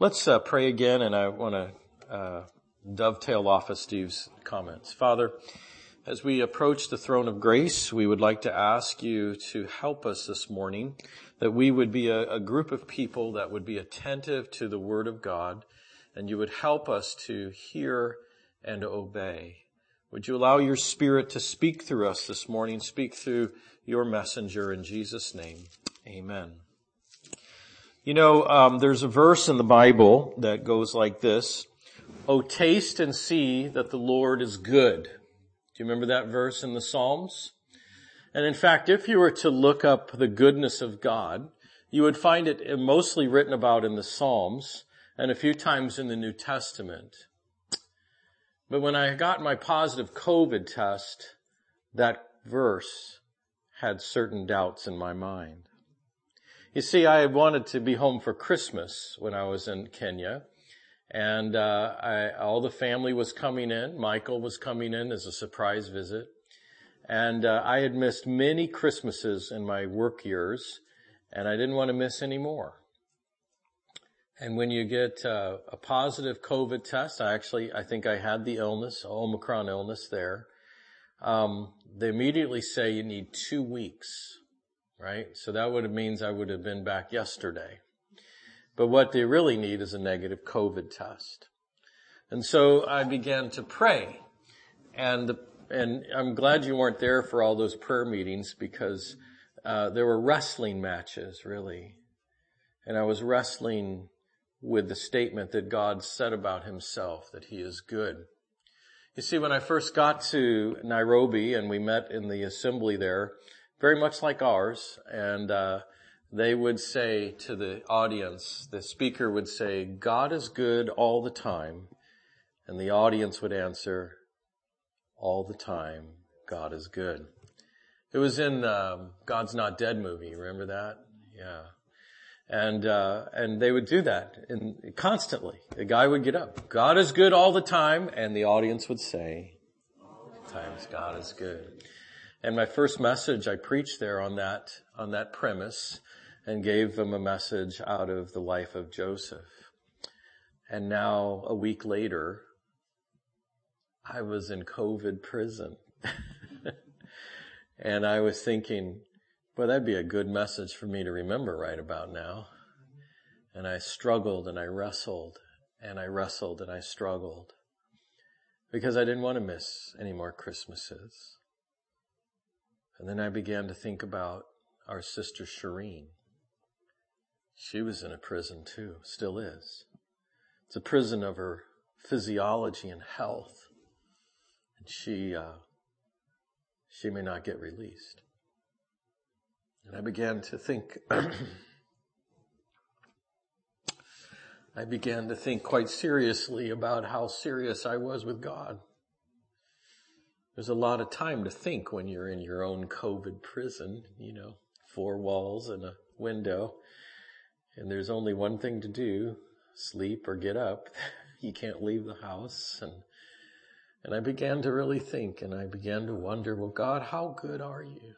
Let's uh, pray again, and I want to uh, dovetail off of Steve's comments. Father, as we approach the throne of grace, we would like to ask you to help us this morning, that we would be a, a group of people that would be attentive to the Word of God, and you would help us to hear and obey. Would you allow your Spirit to speak through us this morning, speak through your messenger in Jesus' name. Amen. You know, um, there's a verse in the Bible that goes like this. Oh, taste and see that the Lord is good. Do you remember that verse in the Psalms? And in fact, if you were to look up the goodness of God, you would find it mostly written about in the Psalms and a few times in the New Testament. But when I got my positive COVID test, that verse had certain doubts in my mind. You see, I wanted to be home for Christmas when I was in Kenya. And uh, I, all the family was coming in. Michael was coming in as a surprise visit. And uh, I had missed many Christmases in my work years, and I didn't want to miss any more. And when you get uh, a positive COVID test, I actually, I think I had the illness, Omicron illness there. Um, they immediately say you need two weeks right? So that would have means I would have been back yesterday. But what they really need is a negative COVID test. And so I began to pray. And, and I'm glad you weren't there for all those prayer meetings because, uh, there were wrestling matches, really. And I was wrestling with the statement that God said about himself, that he is good. You see, when I first got to Nairobi and we met in the assembly there, very much like ours, and uh, they would say to the audience, the speaker would say, God is good all the time, and the audience would answer, all the time, God is good. It was in um, God's Not Dead movie. Remember that? Yeah. And uh, and they would do that in, constantly. The guy would get up. God is good all the time, and the audience would say, "Times God is good." And my first message, I preached there on that, on that premise and gave them a message out of the life of Joseph. And now a week later, I was in COVID prison. and I was thinking, well, that'd be a good message for me to remember right about now. And I struggled and I wrestled and I wrestled and I struggled because I didn't want to miss any more Christmases. And then I began to think about our sister Shireen. She was in a prison too, still is. It's a prison of her physiology and health. And she, uh, she may not get released. And I began to think, I began to think quite seriously about how serious I was with God. There's a lot of time to think when you're in your own COVID prison, you know, four walls and a window. And there's only one thing to do, sleep or get up. you can't leave the house. And, and I began to really think and I began to wonder, well, God, how good are you?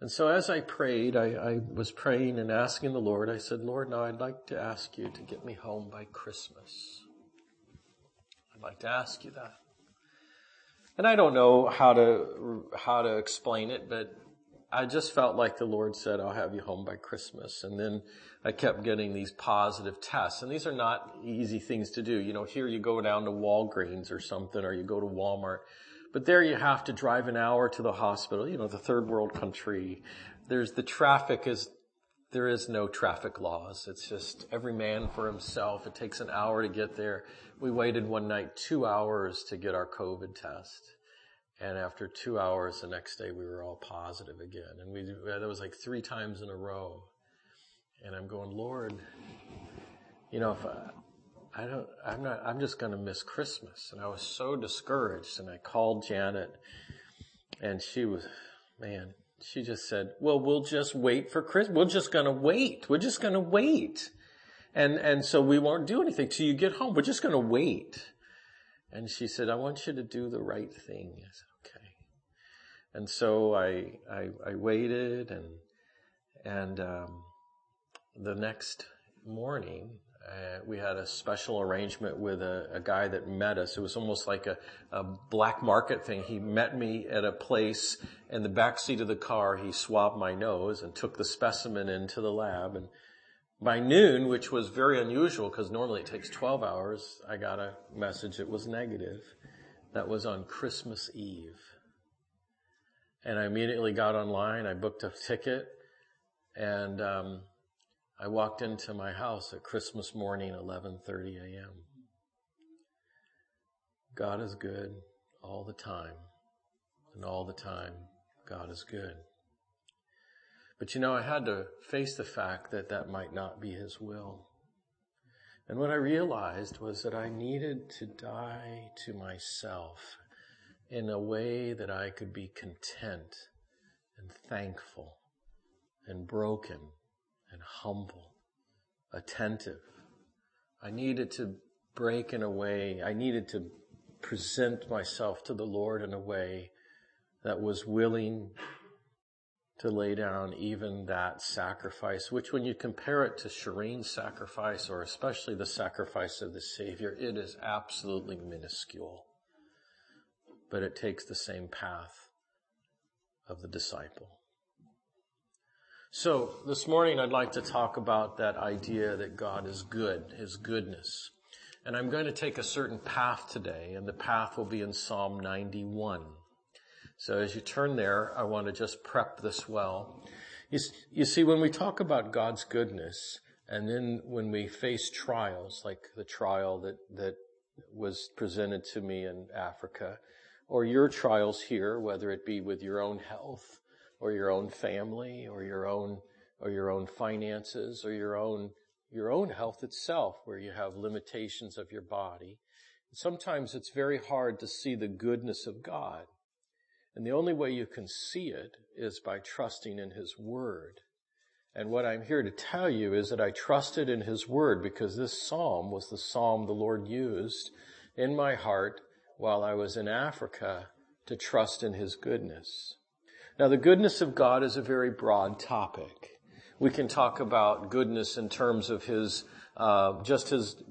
And so as I prayed, I, I, was praying and asking the Lord, I said, Lord, now I'd like to ask you to get me home by Christmas. I'd like to ask you that. And I don't know how to, how to explain it, but I just felt like the Lord said, I'll have you home by Christmas. And then I kept getting these positive tests. And these are not easy things to do. You know, here you go down to Walgreens or something, or you go to Walmart. But there you have to drive an hour to the hospital, you know, the third world country. There's the traffic is, there is no traffic laws. It's just every man for himself. It takes an hour to get there. We waited one night two hours to get our COVID test. And after two hours the next day, we were all positive again. And we, that was like three times in a row. And I'm going, Lord, you know, if I, I don't, I'm not, I'm just going to miss Christmas. And I was so discouraged. And I called Janet and she was, man, she just said, well, we'll just wait for Christmas. We're just going to wait. We're just going to wait. And, and so we won't do anything till you get home. We're just going to wait. And she said, I want you to do the right thing. I said, okay. And so I, I, I waited and, and, um, the next morning, uh, we had a special arrangement with a, a, guy that met us. It was almost like a, a, black market thing. He met me at a place in the back seat of the car. He swabbed my nose and took the specimen into the lab. And by noon, which was very unusual because normally it takes 12 hours, I got a message that was negative. That was on Christmas Eve. And I immediately got online. I booked a ticket and, um, I walked into my house at Christmas morning, 11:30 a.m. God is good all the time, and all the time God is good. But you know, I had to face the fact that that might not be His will. And what I realized was that I needed to die to myself in a way that I could be content and thankful and broken and humble, attentive. I needed to break in a way, I needed to present myself to the Lord in a way that was willing to lay down even that sacrifice, which when you compare it to Shireen's sacrifice, or especially the sacrifice of the Savior, it is absolutely minuscule. But it takes the same path of the disciple. So this morning I'd like to talk about that idea that God is good, His goodness. And I'm going to take a certain path today, and the path will be in Psalm 91. So as you turn there, I want to just prep this well. You, see, when we talk about God's goodness, and then when we face trials, like the trial that, that was presented to me in Africa, or your trials here, whether it be with your own health, or your own family or your own or your own finances or your own your own health itself where you have limitations of your body. Sometimes it's very hard to see the goodness of God. And the only way you can see it is by trusting in His Word. And what I'm here to tell you is that I trusted in His Word because this Psalm was the Psalm the Lord used in my heart while I was in Africa to trust in His goodness. Now the goodness of God is a very broad topic. We can talk about goodness in terms of his, uh, just his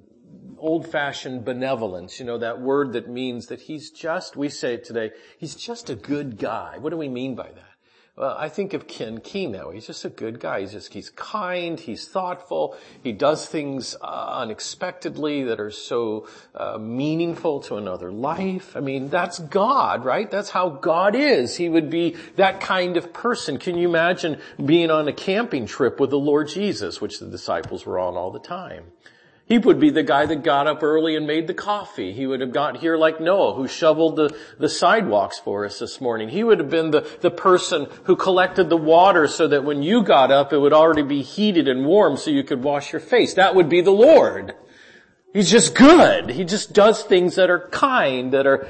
old-fashioned benevolence, you know, that word that means that he's just, we say it today, he's just a good guy. What do we mean by that? Well, I think of Ken Keene that way. He's just a good guy. He's just, he's kind, he's thoughtful, he does things uh, unexpectedly that are so uh, meaningful to another life. I mean, that's God, right? That's how God is. He would be that kind of person. Can you imagine being on a camping trip with the Lord Jesus, which the disciples were on all the time? He would be the guy that got up early and made the coffee. He would have got here like Noah who shoveled the, the sidewalks for us this morning. He would have been the, the person who collected the water so that when you got up it would already be heated and warm so you could wash your face. That would be the Lord. He's just good. He just does things that are kind, that are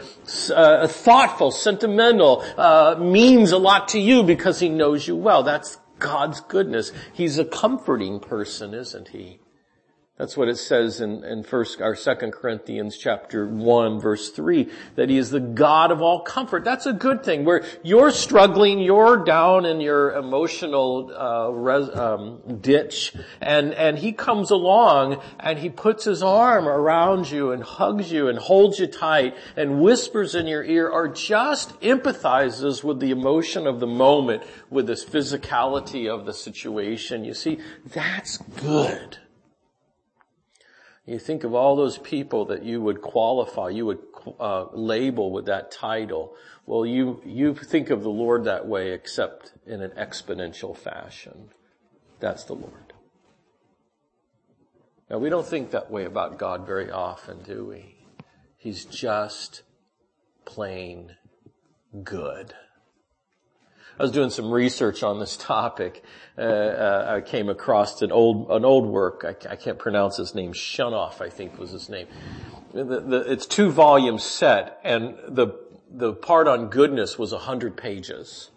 uh, thoughtful, sentimental, uh, means a lot to you because he knows you well. That's God's goodness. He's a comforting person, isn't he? That's what it says in, in first, our second Corinthians chapter one verse three, that he is the God of all comfort. That's a good thing. Where you're struggling, you're down in your emotional, uh, res, um, ditch, and, and he comes along and he puts his arm around you and hugs you and holds you tight and whispers in your ear or just empathizes with the emotion of the moment, with the physicality of the situation. You see, that's good. You think of all those people that you would qualify, you would uh, label with that title. Well, you, you think of the Lord that way except in an exponential fashion. That's the Lord. Now we don't think that way about God very often, do we? He's just plain good. I was doing some research on this topic. Uh, uh, I came across an old an old work. I, I, can't pronounce his name. Shunoff, I think, was his name. The, the, it's two volume set, and the the part on goodness was hundred pages.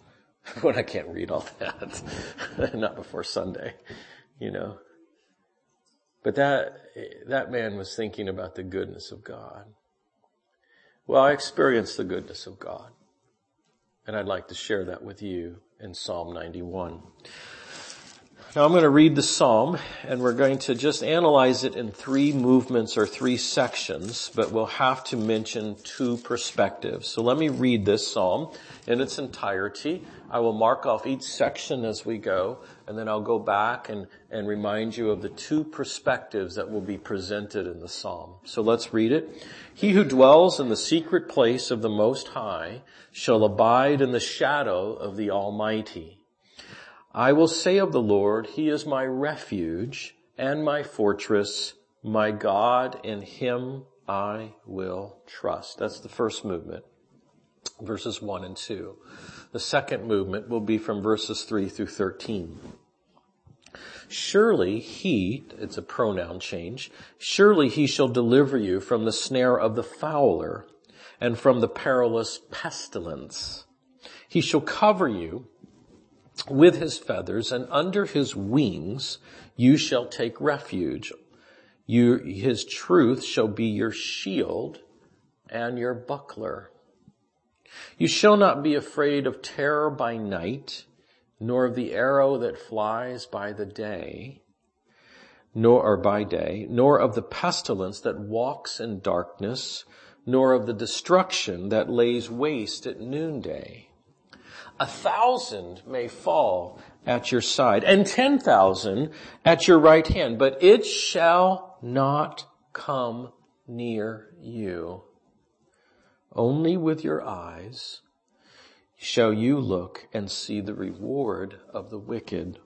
but I can't read all that, not before Sunday, you know. But that that man was thinking about the goodness of God. Well, I experienced the goodness of God. And I'd like to share that with you in Psalm 91. Now I'm going to read the psalm and we're going to just analyze it in three movements or three sections, but we'll have to mention two perspectives. So let me read this psalm in its entirety. I will mark off each section as we go, and then I'll go back and, and remind you of the two perspectives that will be presented in the psalm. So let's read it. He who dwells in the secret place of the Most High shall abide in the shadow of the Almighty. I will say of the Lord, He is my refuge and my fortress, my God, in Him I will trust. That's the first movement, verses 1 and 2. The second movement will be from verses 3 through 13. Surely he, it's a pronoun change, surely he shall deliver you from the snare of the fowler and from the perilous pestilence. He shall cover you with his feathers and under his wings you shall take refuge. You, his truth shall be your shield and your buckler. You shall not be afraid of terror by night, nor of the arrow that flies by the day, nor or by day, nor of the pestilence that walks in darkness, nor of the destruction that lays waste at noonday. A thousand may fall at your side and ten thousand at your right hand, but it shall not come near you. Only with your eyes shall you look and see the reward of the wicked.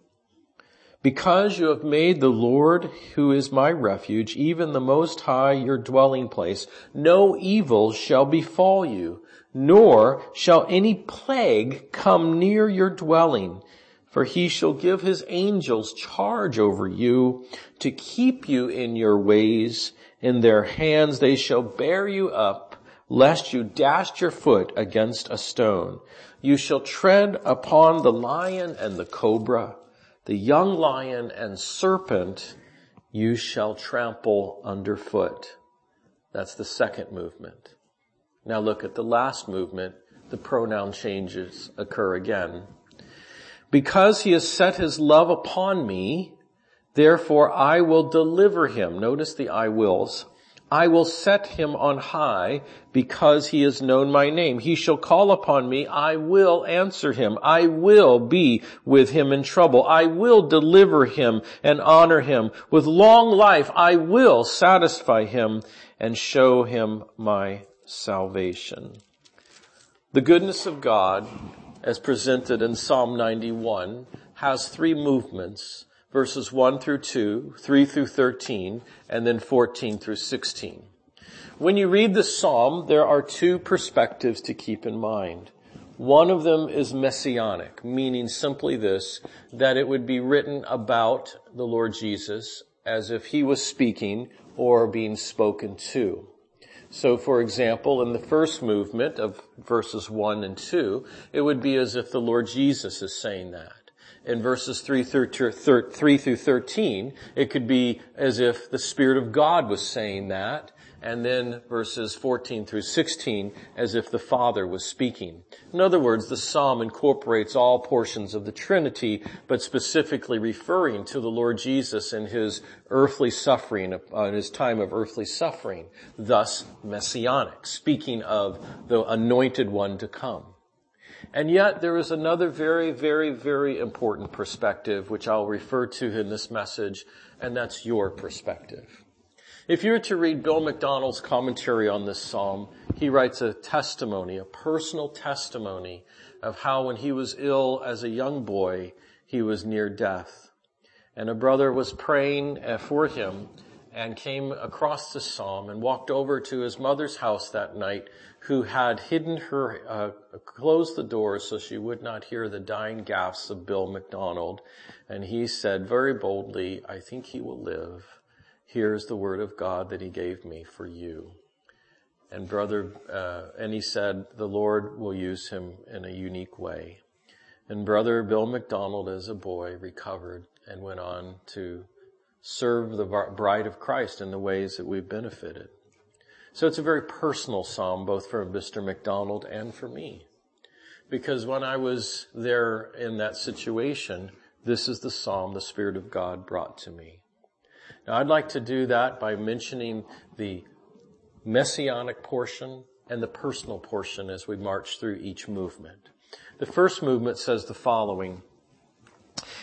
Because you have made the Lord, who is my refuge, even the Most High, your dwelling place, no evil shall befall you, nor shall any plague come near your dwelling. For he shall give his angels charge over you to keep you in your ways. In their hands they shall bear you up, lest you dash your foot against a stone. You shall tread upon the lion and the cobra, the young lion and serpent you shall trample underfoot. That's the second movement. Now look at the last movement. The pronoun changes occur again. Because he has set his love upon me, therefore I will deliver him. Notice the I wills. I will set him on high because he has known my name. He shall call upon me. I will answer him. I will be with him in trouble. I will deliver him and honor him. With long life, I will satisfy him and show him my salvation. The goodness of God, as presented in Psalm 91, has three movements, verses 1 through 2, 3 through 13, and then 14 through 16. When you read the psalm, there are two perspectives to keep in mind. One of them is messianic, meaning simply this, that it would be written about the Lord Jesus as if he was speaking or being spoken to. So for example, in the first movement of verses 1 and 2, it would be as if the Lord Jesus is saying that. In verses 3 through, 3 through 13, it could be as if the Spirit of God was saying that and then verses 14 through 16 as if the Father was speaking. In other words, the Psalm incorporates all portions of the Trinity, but specifically referring to the Lord Jesus and his earthly suffering, uh, his time of earthly suffering, thus messianic, speaking of the anointed one to come. And yet there is another very, very, very important perspective which I'll refer to in this message, and that's your perspective. If you were to read Bill MacDonald's commentary on this psalm, he writes a testimony, a personal testimony of how when he was ill as a young boy, he was near death. And a brother was praying uh, for him and came across the psalm and walked over to his mother's house that night who had hidden her, uh, closed the door so she would not hear the dying gasps of Bill MacDonald. And he said very boldly, I think he will live. Here's the word of God that he gave me for you. And brother, uh, and he said, the Lord will use him in a unique way. And brother Bill MacDonald as a boy recovered and went on to serve the bride of Christ in the ways that we've benefited. So it's a very personal psalm, both for Mr. MacDonald and for me. Because when I was there in that situation, This is the psalm the Spirit of God brought to me. Now I'd like to do that by mentioning the messianic portion and the personal portion as we march through each movement. The first movement says the following.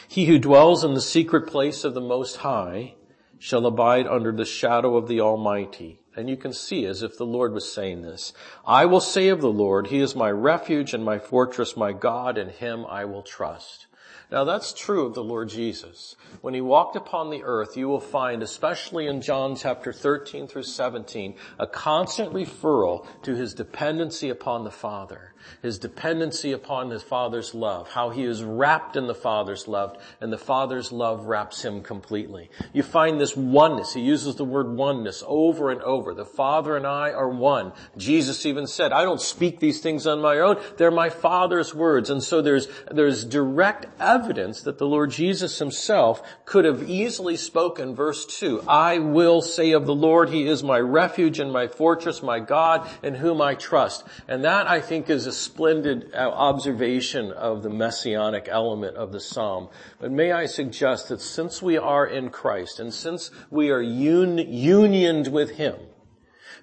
He who dwells in the secret place of the Most High shall abide under the shadow of the Almighty. And you can see as if the Lord was saying this. I will say of the Lord, He is my refuge and my fortress, my God, in Him I will trust. Now that's true of the Lord Jesus. When he walked upon the earth, you will find, especially in John chapter 13 through 17, a constant referral to his dependency upon the Father his dependency upon his Father's love, how he is wrapped in the Father's love, and the Father's love wraps him completely. You find this oneness. He uses the word oneness over and over. The Father and I are one. Jesus even said, I don't speak these things on my own. They're my Father's words. And so there's, there's direct evidence that the Lord Jesus himself could have easily spoken verse 2, I will say of the Lord, He is my refuge and my fortress, my God, in whom I trust. And that I think is a splendid uh, observation of the messianic element of the psalm. But may I suggest that since we are in Christ and since we are un- unioned with Him,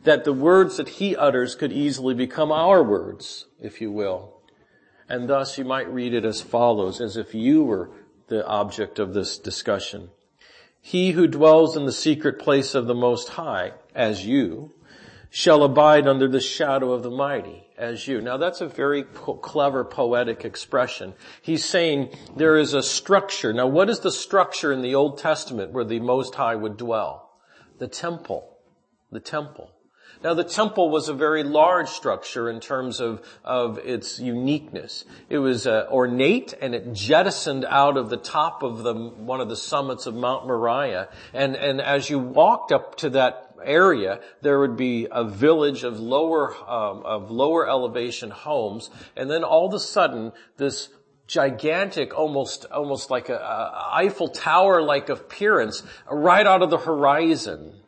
that the words that He utters could easily become our words, if you will. And thus you might read it as follows, as if you were the object of this discussion. He who dwells in the secret place of the Most High, as you, shall abide under the shadow of the mighty as you. Now that's a very po- clever poetic expression. He's saying there is a structure. Now what is the structure in the Old Testament where the Most High would dwell? The temple. The temple. Now the temple was a very large structure in terms of, of its uniqueness. It was uh, ornate and it jettisoned out of the top of the, one of the summits of Mount Moriah. And, and as you walked up to that area, there would be a village of lower, um, of lower elevation homes, and then all of a sudden, this gigantic, almost, almost like a, a Eiffel Tower-like appearance right out of the horizon.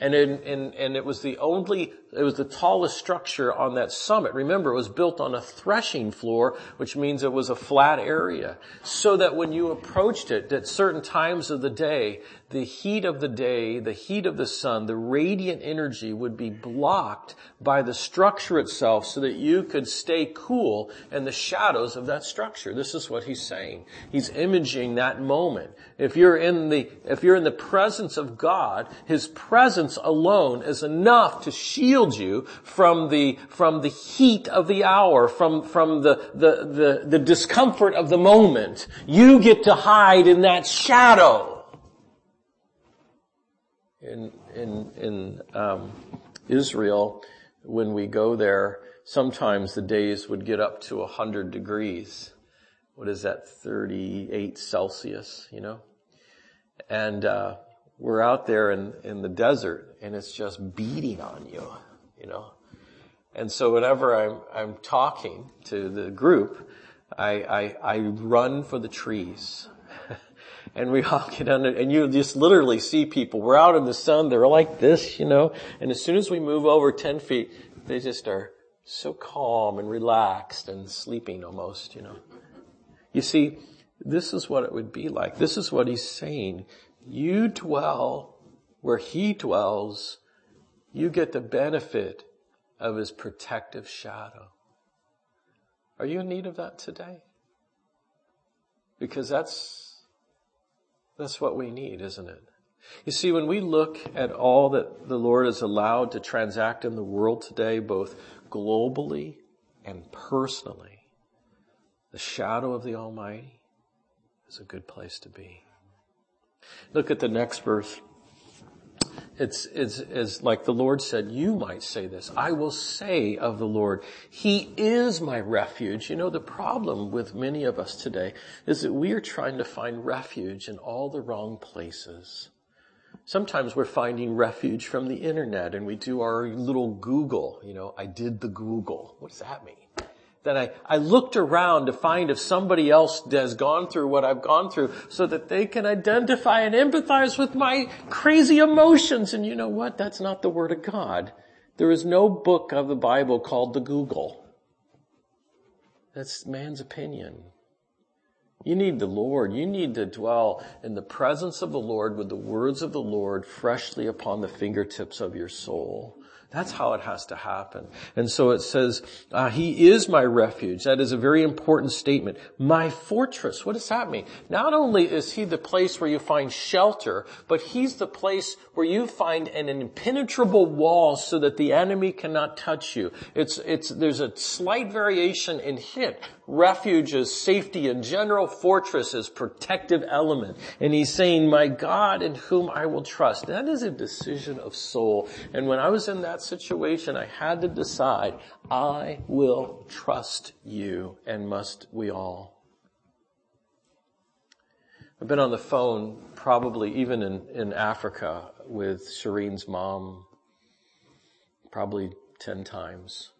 And, in, in, and it was the only it was the tallest structure on that summit. Remember, it was built on a threshing floor, which means it was a flat area. So that when you approached it at certain times of the day, the heat of the day, the heat of the sun, the radiant energy would be blocked by the structure itself so that you could stay cool in the shadows of that structure. This is what he's saying. He's imaging that moment. If you're in the, if you're in the presence of God, His presence alone is enough to shield you from the, from the heat of the hour, from, from the, the, the, the discomfort of the moment. You get to hide in that shadow. In, in, in um, Israel, when we go there, sometimes the days would get up to 100 degrees. What is that, 38 Celsius, you know? And, uh, we're out there in, in the desert and it's just beating on you you know. And so whenever I'm, I'm talking to the group, I, I, I run for the trees. And we all get under, and you just literally see people. We're out in the sun, they're like this, you know, and as soon as we move over 10 feet, they just are so calm and relaxed and sleeping almost, you know. You see, this is what it would be like. This is what he's saying. You dwell where he dwells you get the benefit of his protective shadow. Are you in need of that today? Because that's, that's what we need, isn't it? You see, when we look at all that the Lord has allowed to transact in the world today, both globally and personally, the shadow of the Almighty is a good place to be. Look at the next verse. It's, it's, it's like the Lord said, you might say this. I will say of the Lord, He is my refuge. You know, the problem with many of us today is that we are trying to find refuge in all the wrong places. Sometimes we're finding refuge from the internet and we do our little Google. You know, I did the Google. What does that mean? That I, I looked around to find if somebody else has gone through what I've gone through so that they can identify and empathize with my crazy emotions. And you know what? That's not the Word of God. There is no book of the Bible called the Google. That's man's opinion. You need the Lord. You need to dwell in the presence of the Lord with the words of the Lord freshly upon the fingertips of your soul. That's how it has to happen. And so it says, uh, He is my refuge. That is a very important statement. My fortress. What does that mean? Not only is He the place where you find shelter, but He's the place where you find an impenetrable wall so that the enemy cannot touch you. It's, it's, there's a slight variation in hit. Refuge is safety in general. Fortress is protective element. And He's saying, my God in whom I will trust. That is a decision of soul. And when I was in that situation, I had to decide, I will trust you and must we all. I've been on the phone probably even in, in Africa with Shireen's mom probably 10 times.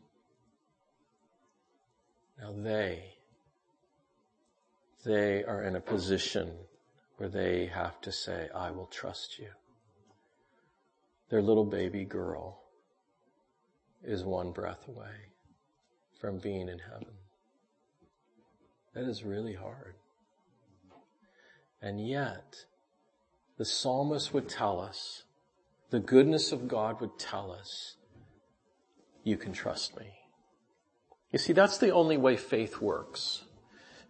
Now they, they are in a position where they have to say, I will trust you. Their little baby girl is one breath away from being in heaven. That is really hard. And yet, the psalmist would tell us, the goodness of God would tell us, you can trust me. You see, that's the only way faith works.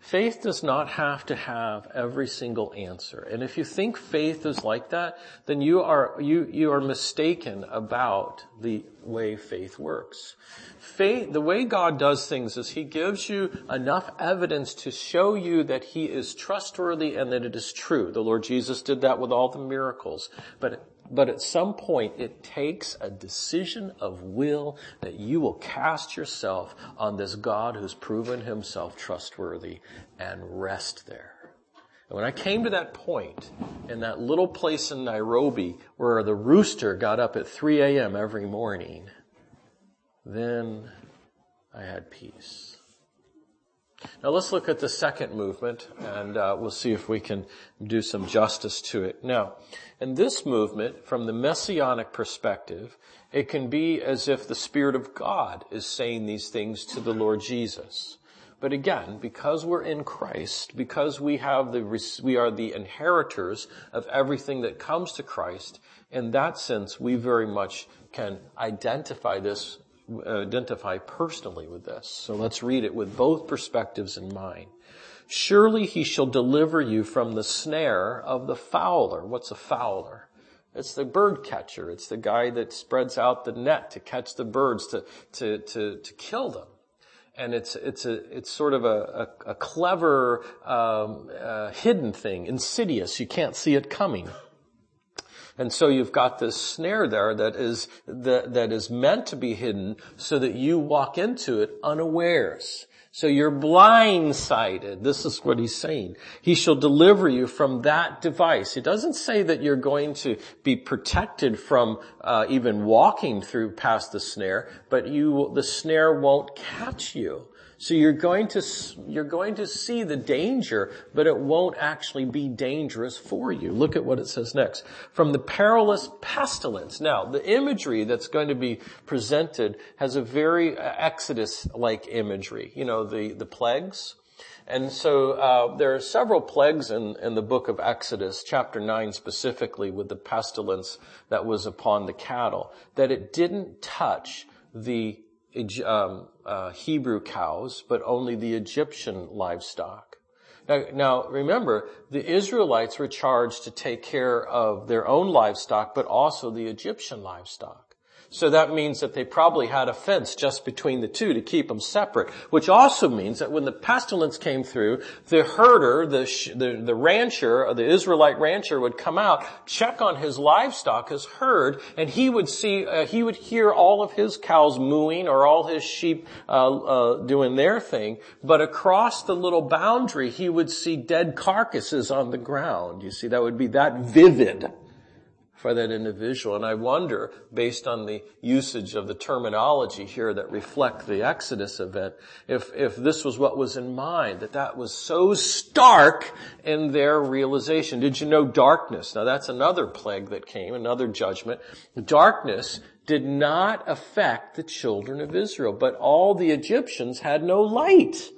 Faith does not have to have every single answer. And if you think faith is like that, then you are, you, you are mistaken about the way faith works. Faith, the way God does things is He gives you enough evidence to show you that He is trustworthy and that it is true. The Lord Jesus did that with all the miracles. But but at some point it takes a decision of will that you will cast yourself on this God who's proven himself trustworthy and rest there. And when I came to that point in that little place in Nairobi where the rooster got up at 3 a.m. every morning, then I had peace. Now let's look at the second movement and uh, we'll see if we can do some justice to it. Now, in this movement, from the messianic perspective, it can be as if the Spirit of God is saying these things to the Lord Jesus. But again, because we're in Christ, because we have the, we are the inheritors of everything that comes to Christ, in that sense, we very much can identify this, identify personally with this. So let's read it with both perspectives in mind. Surely he shall deliver you from the snare of the fowler. What's a fowler? It's the bird catcher. It's the guy that spreads out the net to catch the birds to, to, to, to kill them. And it's, it's a, it's sort of a, a, a clever, um, uh, hidden thing, insidious. You can't see it coming. And so you've got this snare there that is, that, that is meant to be hidden so that you walk into it unawares. So you're blindsided. This is what he's saying. He shall deliver you from that device. It doesn't say that you're going to be protected from uh, even walking through past the snare, but you, the snare won't catch you. So you're going to, you're going to see the danger, but it won't actually be dangerous for you. Look at what it says next. From the perilous pestilence. Now, the imagery that's going to be presented has a very uh, Exodus-like imagery. You know, the, the plagues. And so uh, there are several plagues in, in the book of Exodus, chapter 9 specifically, with the pestilence that was upon the cattle, that it didn't touch the um, uh, Hebrew cows, but only the Egyptian livestock. Now, now, remember, the Israelites were charged to take care of their own livestock, but also the Egyptian livestock. So that means that they probably had a fence just between the two to keep them separate, which also means that when the pestilence came through, the herder, the, the, the rancher, the Israelite rancher would come out, check on his livestock, his herd, and he would see, uh, he would hear all of his cows mooing or all his sheep uh, uh, doing their thing, but across the little boundary, he would see dead carcasses on the ground. You see, that would be that vivid for that individual. And I wonder, based on the usage of the terminology here that reflect the Exodus event, if, if this was what was in mind, that that was so stark in their realization. Did you know darkness? Now that's another plague that came, another judgment. Darkness did not affect the children of Israel, but all the Egyptians had no light.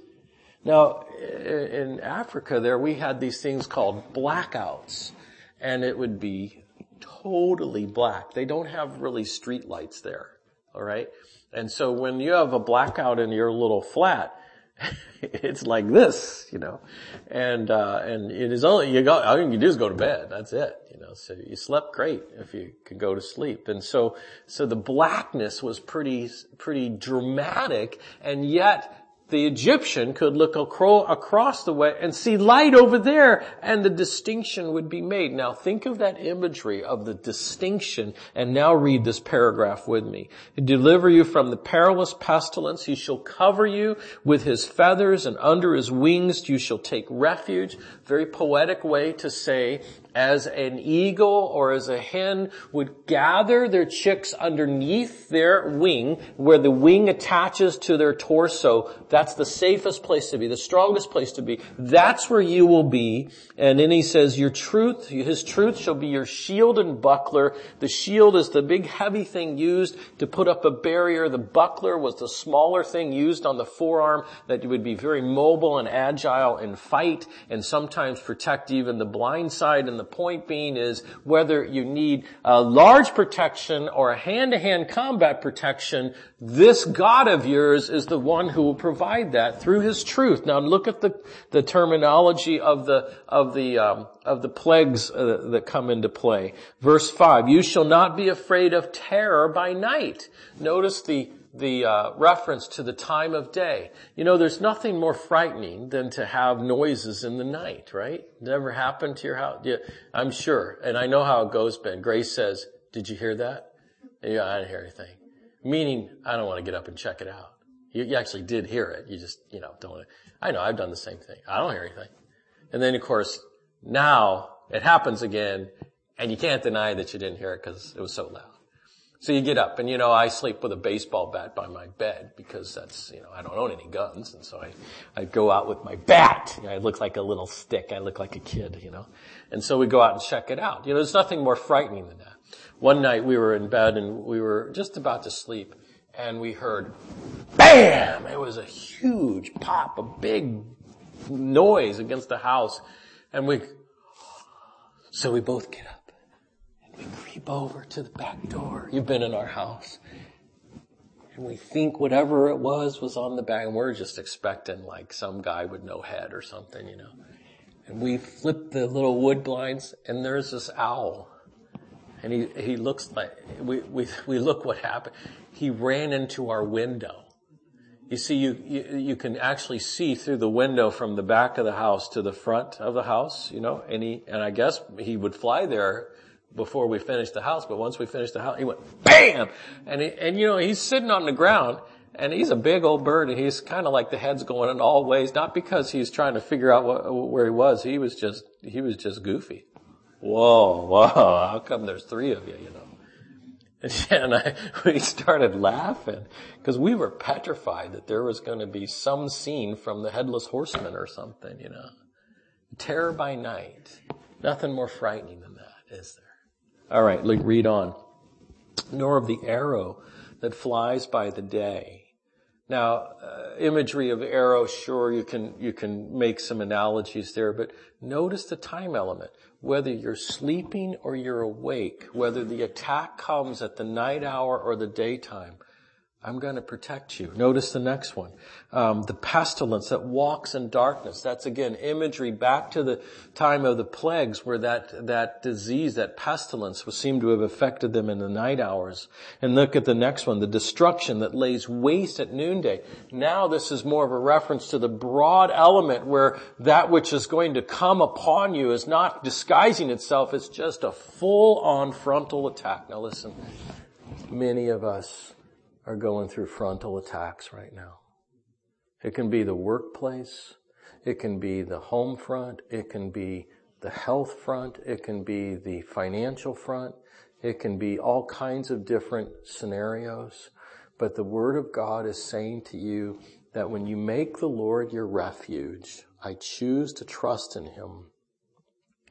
Now, in Africa there, we had these things called blackouts, and it would be totally black. They don't have really street lights there, alright? And so when you have a blackout in your little flat, it's like this, you know, and uh, and it is only you go. All you can do is go to bed. That's it, you know. So you slept great if you could go to sleep, and so so the blackness was pretty pretty dramatic, and yet the Egyptian could look across the way and see light over there and the distinction would be made. Now think of that imagery of the distinction and now read this paragraph with me. He deliver you from the perilous pestilence. He shall cover you with his feathers and under his wings you shall take refuge. Very poetic way to say as an eagle or as a hen would gather their chicks underneath their wing, where the wing attaches to their torso, that's the safest place to be, the strongest place to be. That's where you will be. And then he says, your truth, his truth shall be your shield and buckler. The shield is the big heavy thing used to put up a barrier. The buckler was the smaller thing used on the forearm that would be very mobile and agile in fight and sometimes protect even the blind side and the the point being is whether you need a large protection or a hand-to-hand combat protection, this God of yours is the one who will provide that through His truth. Now look at the, the terminology of the, of the, um, of the plagues uh, that come into play. Verse 5, you shall not be afraid of terror by night. Notice the the uh, reference to the time of day. You know, there's nothing more frightening than to have noises in the night, right? Never happened to your house? Yeah, I'm sure, and I know how it goes. Ben Grace says, "Did you hear that?" Yeah, I didn't hear anything. Meaning, I don't want to get up and check it out. You, you actually did hear it. You just, you know, don't want to. I know I've done the same thing. I don't hear anything. And then, of course, now it happens again, and you can't deny that you didn't hear it because it was so loud. So you get up and you know, I sleep with a baseball bat by my bed because that's, you know, I don't own any guns. And so I, I go out with my bat. You know, I look like a little stick. I look like a kid, you know. And so we go out and check it out. You know, there's nothing more frightening than that. One night we were in bed and we were just about to sleep and we heard BAM! It was a huge pop, a big noise against the house. And we, so we both get up creep over to the back door. You've been in our house. And we think whatever it was was on the back, and we're just expecting like some guy with no head or something, you know. And we flip the little wood blinds, and there's this owl. And he, he looks like, we, we, we look what happened. He ran into our window. You see, you, you, you, can actually see through the window from the back of the house to the front of the house, you know, and he, and I guess he would fly there before we finished the house, but once we finished the house, he went BAM! And he, and you know, he's sitting on the ground and he's a big old bird and he's kind of like the head's going in all ways, not because he's trying to figure out what, where he was. He was just, he was just goofy. Whoa, whoa, how come there's three of you, you know? And I, we started laughing because we were petrified that there was going to be some scene from the headless horseman or something, you know. Terror by night. Nothing more frightening than that, is there? All right, read on. Nor of the arrow that flies by the day. Now, uh, imagery of arrow, sure, you can, you can make some analogies there, but notice the time element. Whether you're sleeping or you're awake, whether the attack comes at the night hour or the daytime, I'm going to protect you. Notice the next one. Um, the pestilence that walks in darkness. That's again imagery back to the time of the plagues where that, that disease, that pestilence was seemed to have affected them in the night hours. And look at the next one. The destruction that lays waste at noonday. Now this is more of a reference to the broad element where that which is going to come upon you is not disguising itself. It's just a full on frontal attack. Now listen, many of us are going through frontal attacks right now. It can be the workplace. It can be the home front. It can be the health front. It can be the financial front. It can be all kinds of different scenarios. But the Word of God is saying to you that when you make the Lord your refuge, I choose to trust in Him.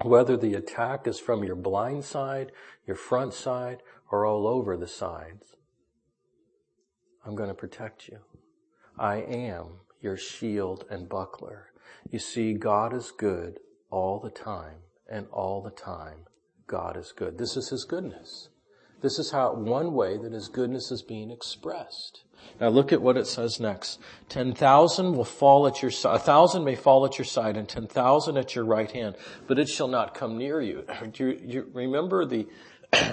Whether the attack is from your blind side, your front side, or all over the sides. I'm going to protect you. I am your shield and buckler. You see, God is good all the time, and all the time, God is good. This is His goodness. This is how, one way that His goodness is being expressed. Now look at what it says next. Ten thousand will fall at your side, a thousand may fall at your side and ten thousand at your right hand, but it shall not come near you. Do you, you remember the,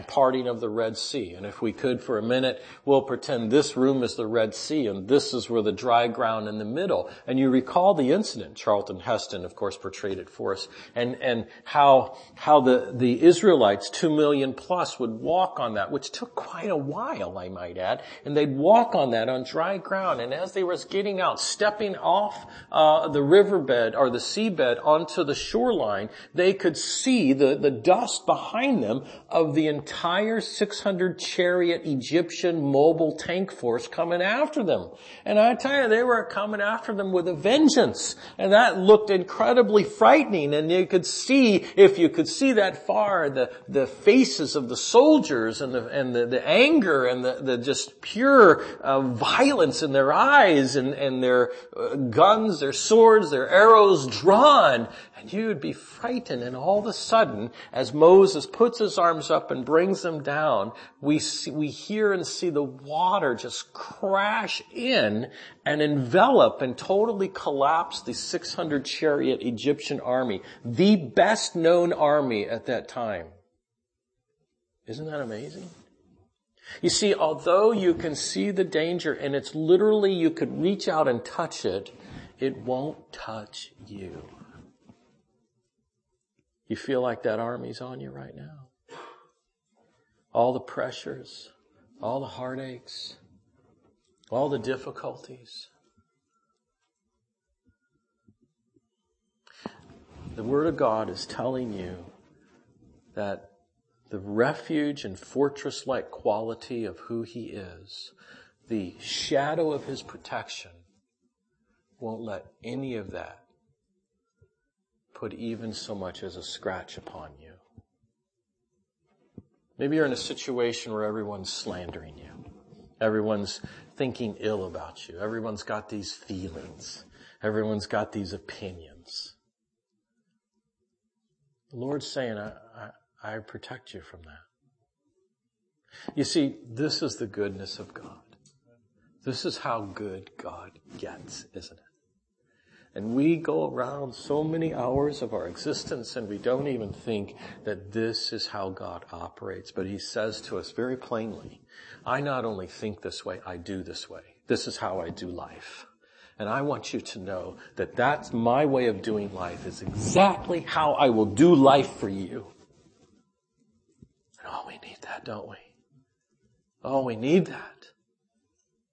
parting of the Red Sea. And if we could for a minute, we'll pretend this room is the Red Sea and this is where the dry ground in the middle. And you recall the incident. Charlton Heston, of course, portrayed it for us. And, and how, how the, the Israelites, two million plus, would walk on that, which took quite a while, I might add. And they'd walk on that on dry ground. And as they were getting out, stepping off, uh, the riverbed or the seabed onto the shoreline, they could see the, the dust behind them of the entire 600 chariot Egyptian mobile tank force coming after them. And I tell you, they were coming after them with a vengeance. And that looked incredibly frightening. And you could see, if you could see that far, the, the faces of the soldiers and the, and the, the anger and the, the just pure uh, violence in their eyes and, and their uh, guns, their swords, their arrows drawn. And you would be frightened. And all of a sudden, as Moses puts his arms up and brings them down, we see, we hear and see the water just crash in and envelop and totally collapse the 600 chariot Egyptian army, the best known army at that time. Isn't that amazing? You see, although you can see the danger and it's literally you could reach out and touch it, it won't touch you. You feel like that army's on you right now. All the pressures, all the heartaches, all the difficulties. The Word of God is telling you that the refuge and fortress-like quality of who He is, the shadow of His protection, won't let any of that put even so much as a scratch upon you. Maybe you're in a situation where everyone's slandering you. Everyone's thinking ill about you. Everyone's got these feelings. Everyone's got these opinions. The Lord's saying, I, I, I protect you from that. You see, this is the goodness of God. This is how good God gets, isn't it? And we go around so many hours of our existence and we don't even think that this is how God operates. But He says to us very plainly, I not only think this way, I do this way. This is how I do life. And I want you to know that that's my way of doing life is exactly how I will do life for you. And oh, we need that, don't we? Oh, we need that.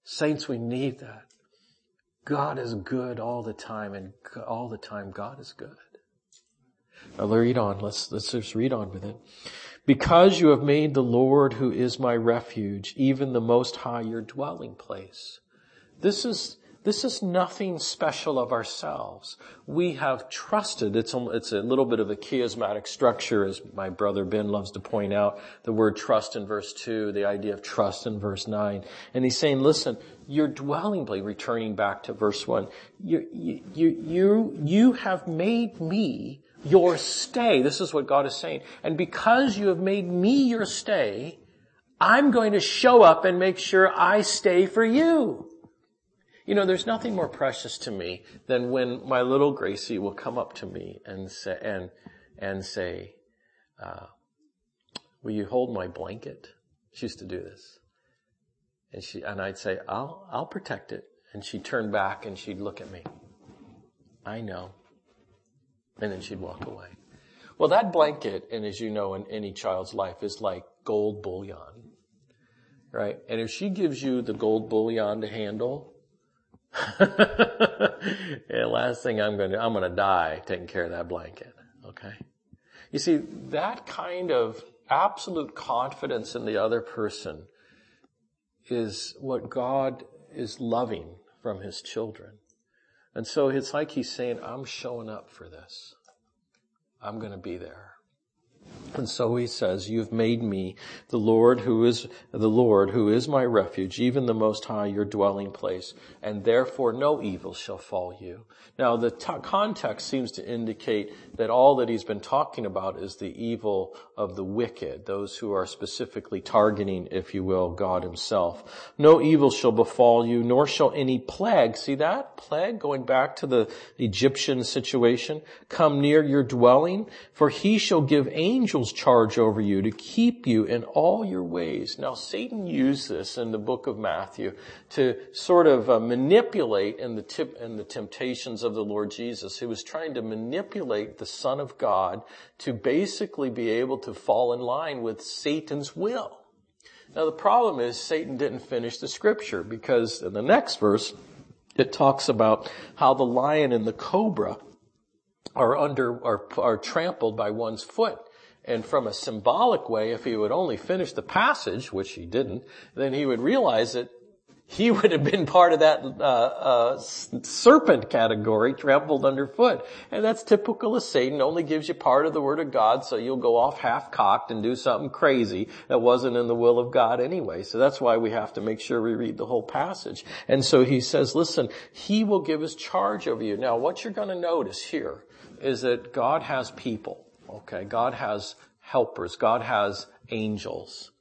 Saints, we need that. God is good all the time and all the time God is good. Now let's read on. Let's, let's just read on with it. Because you have made the Lord who is my refuge, even the most high your dwelling place. This is, this is nothing special of ourselves. We have trusted. It's a, it's a little bit of a chiasmatic structure, as my brother Ben loves to point out. The word trust in verse 2, the idea of trust in verse 9. And he's saying, listen, your dwelling place, returning back to verse 1, you, you, you, you have made me your stay. This is what God is saying. And because you have made me your stay, I'm going to show up and make sure I stay for you. You know, there's nothing more precious to me than when my little Gracie will come up to me and say, and, and say, uh, will you hold my blanket? She used to do this. And she, and I'd say, I'll, I'll protect it. And she'd turn back and she'd look at me. I know. And then she'd walk away. Well, that blanket, and as you know in any child's life, is like gold bullion. Right? And if she gives you the gold bullion to handle, yeah, last thing I'm going to, I'm going to die taking care of that blanket. Okay. You see, that kind of absolute confidence in the other person is what God is loving from his children. And so it's like he's saying, I'm showing up for this. I'm going to be there. And so he says, you've made me the Lord who is, the Lord who is my refuge, even the most high, your dwelling place, and therefore no evil shall fall you. Now the t- context seems to indicate that all that he's been talking about is the evil of the wicked, those who are specifically targeting, if you will, God himself. No evil shall befall you, nor shall any plague, see that? Plague, going back to the Egyptian situation, come near your dwelling, for he shall give angels angels charge over you to keep you in all your ways. Now Satan used this in the book of Matthew to sort of uh, manipulate in the tip, in the temptations of the Lord Jesus. He was trying to manipulate the Son of God to basically be able to fall in line with Satan's will. Now the problem is Satan didn't finish the scripture because in the next verse, it talks about how the lion and the cobra are under, are, are trampled by one's foot. And from a symbolic way, if he would only finish the passage, which he didn't, then he would realize that he would have been part of that uh, uh, serpent category, trampled underfoot. And that's typical of Satan. Only gives you part of the Word of God, so you'll go off half-cocked and do something crazy that wasn't in the will of God anyway. So that's why we have to make sure we read the whole passage. And so he says, listen, he will give his charge over you. Now, what you're going to notice here is that God has people. Okay, God has helpers. God has angels.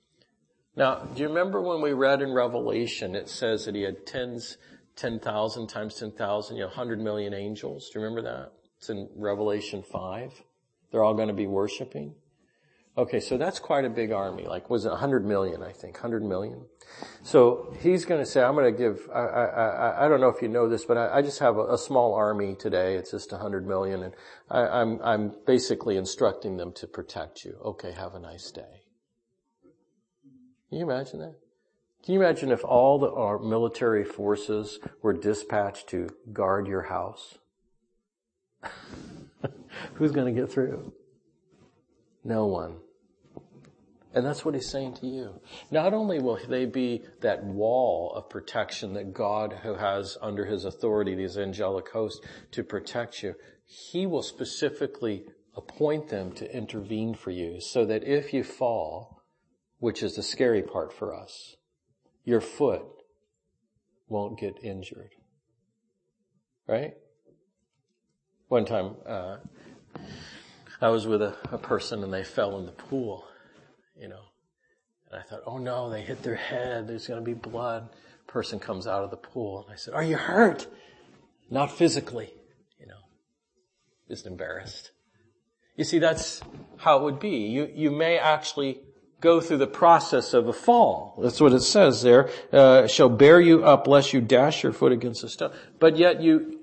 Now, do you remember when we read in Revelation, it says that he had tens, 10,000 times 10,000, you know, 100 million angels. Do you remember that? It's in Revelation 5. They're all going to be worshiping. Okay, so that's quite a big army. Like, was it 100 million, I think? 100 million? So he's going to say, I'm going to give, I, I, I, I don't know if you know this, but I, just have a, a, small army today. It's just 100 million and I, I'm, I'm basically instructing them to protect you. Okay, have a nice day. Can you imagine that? Can you imagine if all the, our military forces were dispatched to guard your house? Who's going to get through? No one. And that's what he's saying to you. Not only will they be that wall of protection that God who has under his authority, these angelic hosts, to protect you, he will specifically appoint them to intervene for you so that if you fall, which is the scary part for us, your foot won't get injured. Right? One time, uh, I was with a, a person and they fell in the pool you know. And I thought, oh no, they hit their head. There's going to be blood. Person comes out of the pool. And I said, are you hurt? Not physically, you know. Just embarrassed. You see, that's how it would be. You, you may actually go through the process of a fall. That's what it says there. Uh, shall bear you up lest you dash your foot against a stone. But yet you,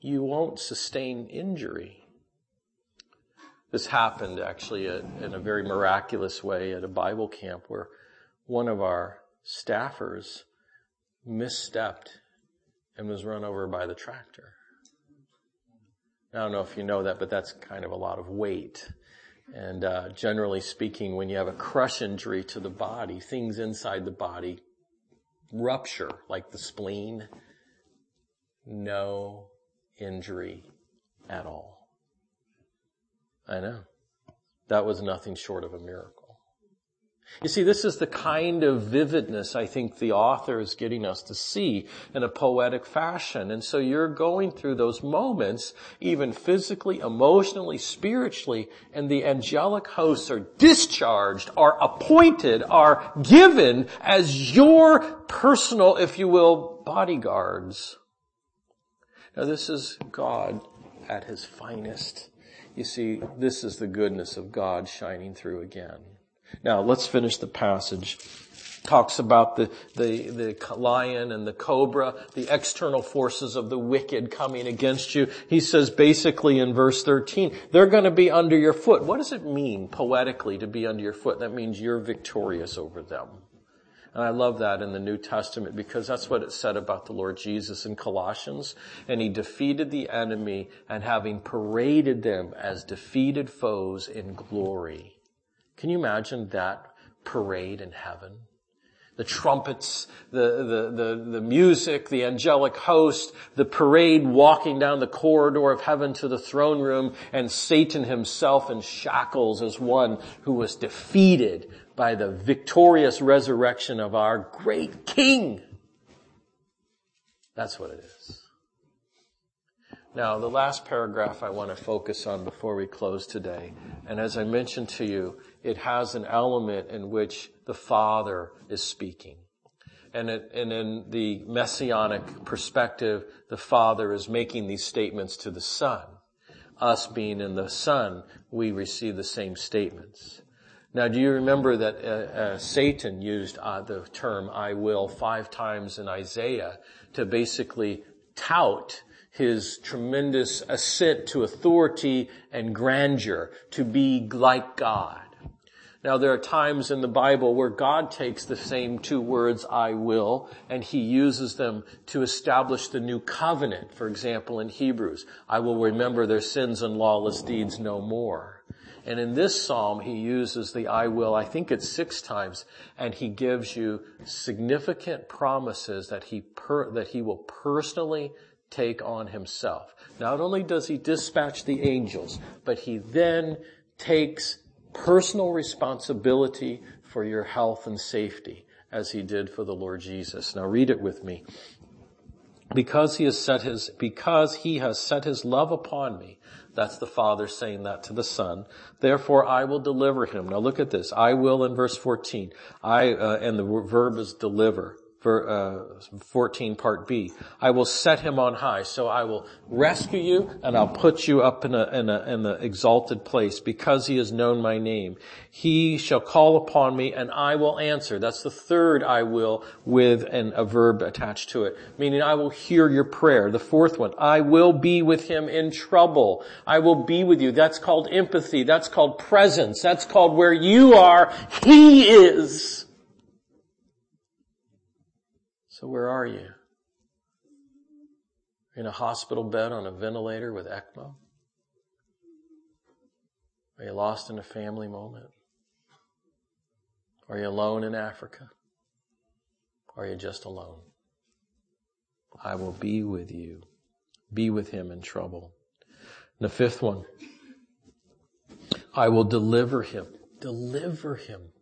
you won't sustain injury. This happened actually in a very miraculous way at a Bible camp where one of our staffers misstepped and was run over by the tractor. I don't know if you know that, but that's kind of a lot of weight. And uh, generally speaking, when you have a crush injury to the body, things inside the body rupture, like the spleen. No injury at all. I know. That was nothing short of a miracle. You see, this is the kind of vividness I think the author is getting us to see in a poetic fashion. And so you're going through those moments, even physically, emotionally, spiritually, and the angelic hosts are discharged, are appointed, are given as your personal, if you will, bodyguards. Now this is God at his finest. You see, this is the goodness of God shining through again. Now, let's finish the passage. Talks about the, the, the lion and the cobra, the external forces of the wicked coming against you. He says basically in verse 13, they're to be under your foot. What does it mean poetically to be under your foot? That means you're victorious over them. And I love that in the New Testament because that's what it said about the Lord Jesus in Colossians. And he defeated the enemy and having paraded them as defeated foes in glory. Can you imagine that parade in heaven? the trumpets, the, the, the, the, music, the angelic host, the parade walking down the corridor of heaven to the throne room, and Satan himself in shackles as one who was defeated by the victorious resurrection of our great King. That's what it is. Now, the last paragraph I want to focus on before we close today, and as I mentioned to you, it has an element in which the Father is speaking. And, it, and in the messianic perspective, the Father is making these statements to the Son. Us being in the Son, we receive the same statements. Now, do you remember that uh, uh, Satan used uh, the term "I will" five times in Isaiah to basically tout his tremendous ascent to authority and grandeur, to be like God. Now there are times in the Bible where God takes the same two words, I will, and he uses them to establish the new covenant. For example, in Hebrews, I will remember their sins and lawless deeds no more. And in this psalm, he uses the I will, I think it's six times, and he gives you significant promises that he per, that he will personally take on himself. Not only does he dispatch the angels, but he then takes personal responsibility for your health and safety as he did for the Lord Jesus. Now read it with me. Because he has set his, because he has set his love upon me. That's the Father saying that to the Son. Therefore I will deliver him. Now look at this. I will in verse 14. I, uh, and the verb is deliver Uh, 14 part B. I will set him on high. So I will rescue you and I'll put you up in a, in a, in the exalted place because he has known my name. He shall call upon me and I will answer. That's the third I will with an, a verb attached to it. Meaning I will hear your prayer. The fourth one, I will be with him in trouble. I will be with you. That's called empathy. That's called presence. That's called where you are, he is. So where are you? In a hospital bed on a ventilator with ECMO? Are you lost in a family moment? Are you alone in Africa? Are you just alone? I will be with you. Be with him in trouble. And the fifth one, I will deliver him. Deliver him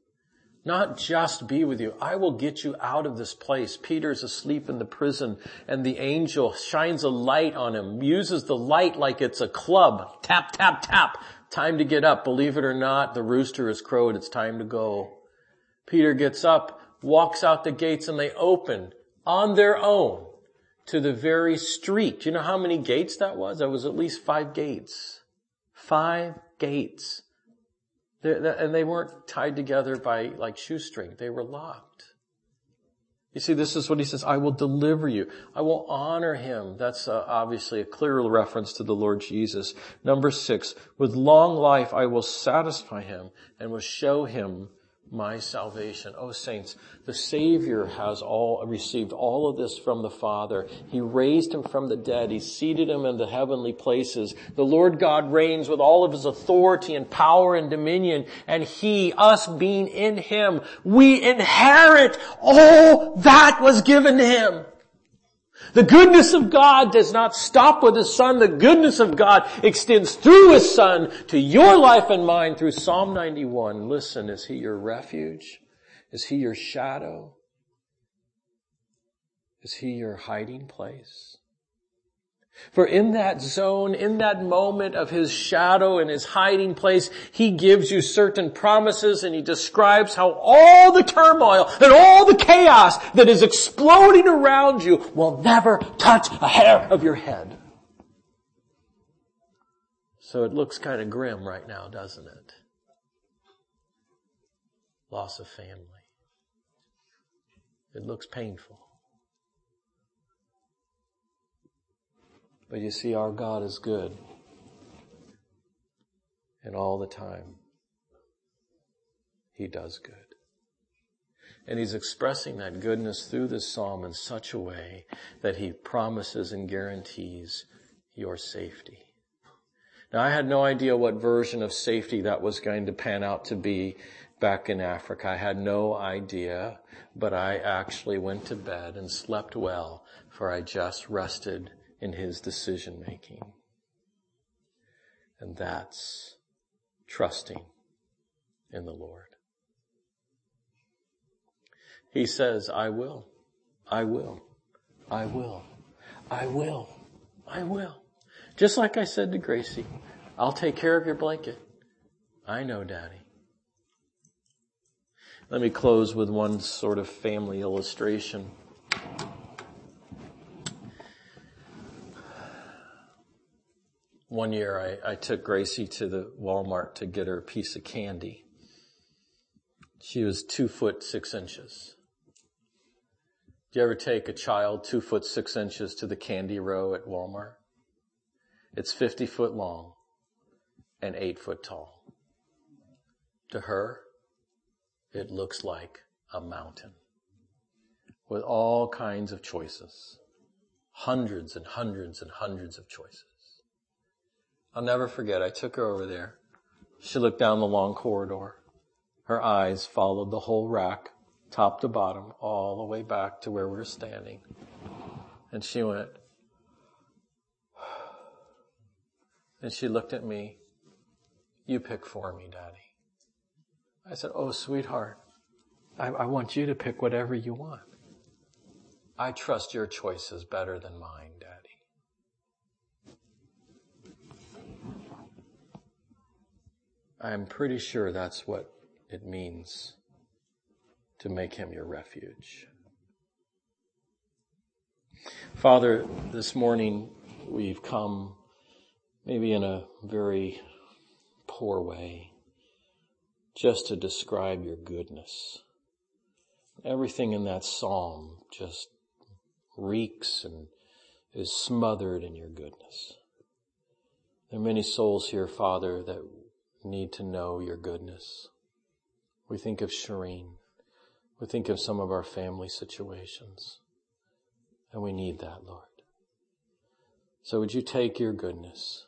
not just be with you. I will get you out of this place. Peter's asleep in the prison and the angel shines a light on him, uses the light like it's a club. Tap, tap, tap. Time to get up. Believe it or not, the rooster has crowed. It's time to go. Peter gets up, walks out the gates and they open on their own to the very street. Do you know how many gates that was? That was at least five gates. Five gates and they weren't tied together by like shoestring. They were locked. You see, this is what he says, I will deliver you. I will honor him. That's uh, obviously a clear reference to the Lord Jesus. Number six, with long life I will satisfy him and will show him my salvation. Oh saints, the Savior has all, received all of this from the Father. He raised him from the dead. He seated him in the heavenly places. The Lord God reigns with all of his authority and power and dominion. And he, us being in him, we inherit all that was given to him. The goodness of God does not stop with His Son. The goodness of God extends through His Son to your life and mine through Psalm 91. Listen, is He your refuge? Is He your shadow? Is He your hiding place? For in that zone, in that moment of his shadow and his hiding place, he gives you certain promises and he describes how all the turmoil and all the chaos that is exploding around you will never touch a hair of your head. So it looks kind of grim right now, doesn't it? Loss of family. It looks painful. But you see, our God is good. And all the time, He does good. And He's expressing that goodness through this psalm in such a way that He promises and guarantees your safety. Now I had no idea what version of safety that was going to pan out to be back in Africa. I had no idea, but I actually went to bed and slept well for I just rested in his decision making. And that's trusting in the Lord. He says, I will, I will, I will, I will, I will. Just like I said to Gracie, I'll take care of your blanket. I know, Daddy. Let me close with one sort of family illustration. One year I, I took Gracie to the Walmart to get her a piece of candy. She was two foot six inches. Do you ever take a child two foot six inches to the candy row at Walmart? It's 50 foot long and eight foot tall. To her, it looks like a mountain with all kinds of choices. Hundreds and hundreds and hundreds of choices. I'll never forget, I took her over there. She looked down the long corridor. Her eyes followed the whole rack, top to bottom, all the way back to where we were standing. And she went, and she looked at me, you pick for me, daddy. I said, oh, sweetheart, I, I want you to pick whatever you want. I trust your choices better than mine, daddy. I'm pretty sure that's what it means to make him your refuge. Father, this morning we've come maybe in a very poor way just to describe your goodness. Everything in that psalm just reeks and is smothered in your goodness. There are many souls here, Father, that need to know your goodness. We think of Shireen. We think of some of our family situations. And we need that, Lord. So would you take your goodness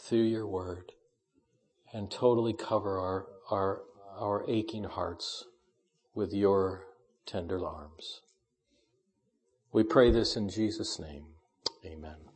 through your word and totally cover our, our, our aching hearts with your tender arms. We pray this in Jesus' name. Amen.